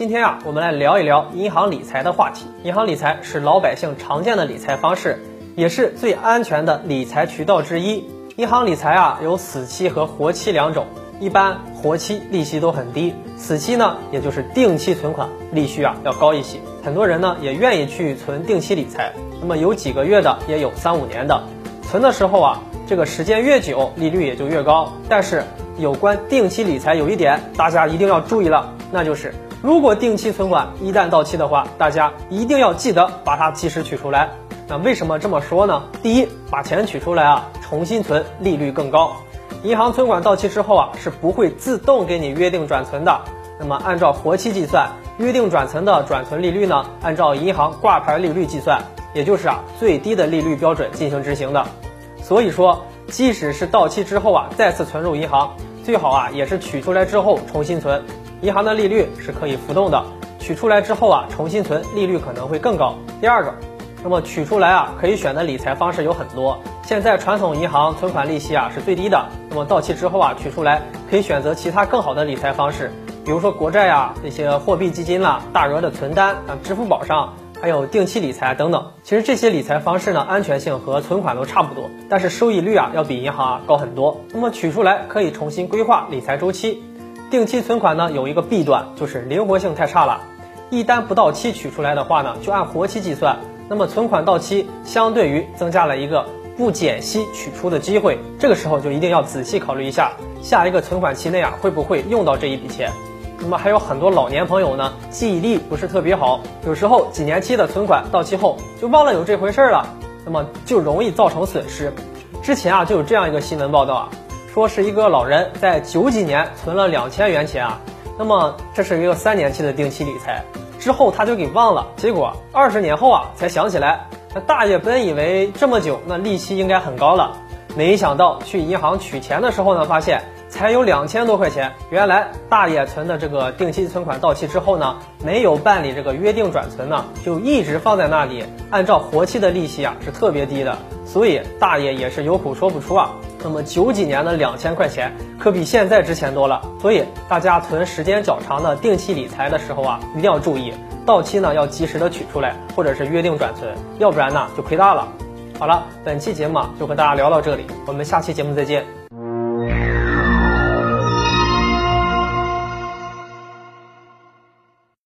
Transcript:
今天啊，我们来聊一聊银行理财的话题。银行理财是老百姓常见的理财方式，也是最安全的理财渠道之一。银行理财啊，有死期和活期两种。一般活期利息都很低，死期呢，也就是定期存款，利息啊要高一些。很多人呢也愿意去存定期理财，那么有几个月的，也有三五年的。存的时候啊，这个时间越久，利率也就越高。但是有关定期理财有一点，大家一定要注意了，那就是如果定期存款一旦到期的话，大家一定要记得把它及时取出来。那为什么这么说呢？第一，把钱取出来啊，重新存，利率更高。银行存款到期之后啊，是不会自动给你约定转存的。那么按照活期计算，约定转存的转存利率呢，按照银行挂牌利率计算，也就是啊最低的利率标准进行执行的。所以说，即使是到期之后啊，再次存入银行，最好啊也是取出来之后重新存。银行的利率是可以浮动的，取出来之后啊重新存，利率可能会更高。第二个。那么取出来啊，可以选的理财方式有很多。现在传统银行存款利息啊是最低的，那么到期之后啊取出来，可以选择其他更好的理财方式，比如说国债啊、这些货币基金啦、大额的存单啊、支付宝上，还有定期理财等等。其实这些理财方式呢，安全性和存款都差不多，但是收益率啊要比银行啊高很多。那么取出来可以重新规划理财周期。定期存款呢有一个弊端，就是灵活性太差了，一旦不到期取出来的话呢，就按活期计算。那么存款到期，相对于增加了一个不减息取出的机会，这个时候就一定要仔细考虑一下，下一个存款期内啊会不会用到这一笔钱。那么还有很多老年朋友呢，记忆力不是特别好，有时候几年期的存款到期后就忘了有这回事儿了，那么就容易造成损失。之前啊就有这样一个新闻报道啊，说是一个老人在九几年存了两千元钱啊，那么这是一个三年期的定期理财。之后他就给忘了，结果二十年后啊才想起来。那大爷本以为这么久，那利息应该很高了，没想到去银行取钱的时候呢，发现才有两千多块钱。原来大爷存的这个定期存款到期之后呢，没有办理这个约定转存呢，就一直放在那里，按照活期的利息啊是特别低的，所以大爷也是有苦说不出啊。那么九几年的两千块钱可比现在值钱多了，所以大家存时间较长的定期理财的时候啊，一定要注意到期呢要及时的取出来，或者是约定转存，要不然呢就亏大了。好了，本期节目啊就和大家聊到这里，我们下期节目再见。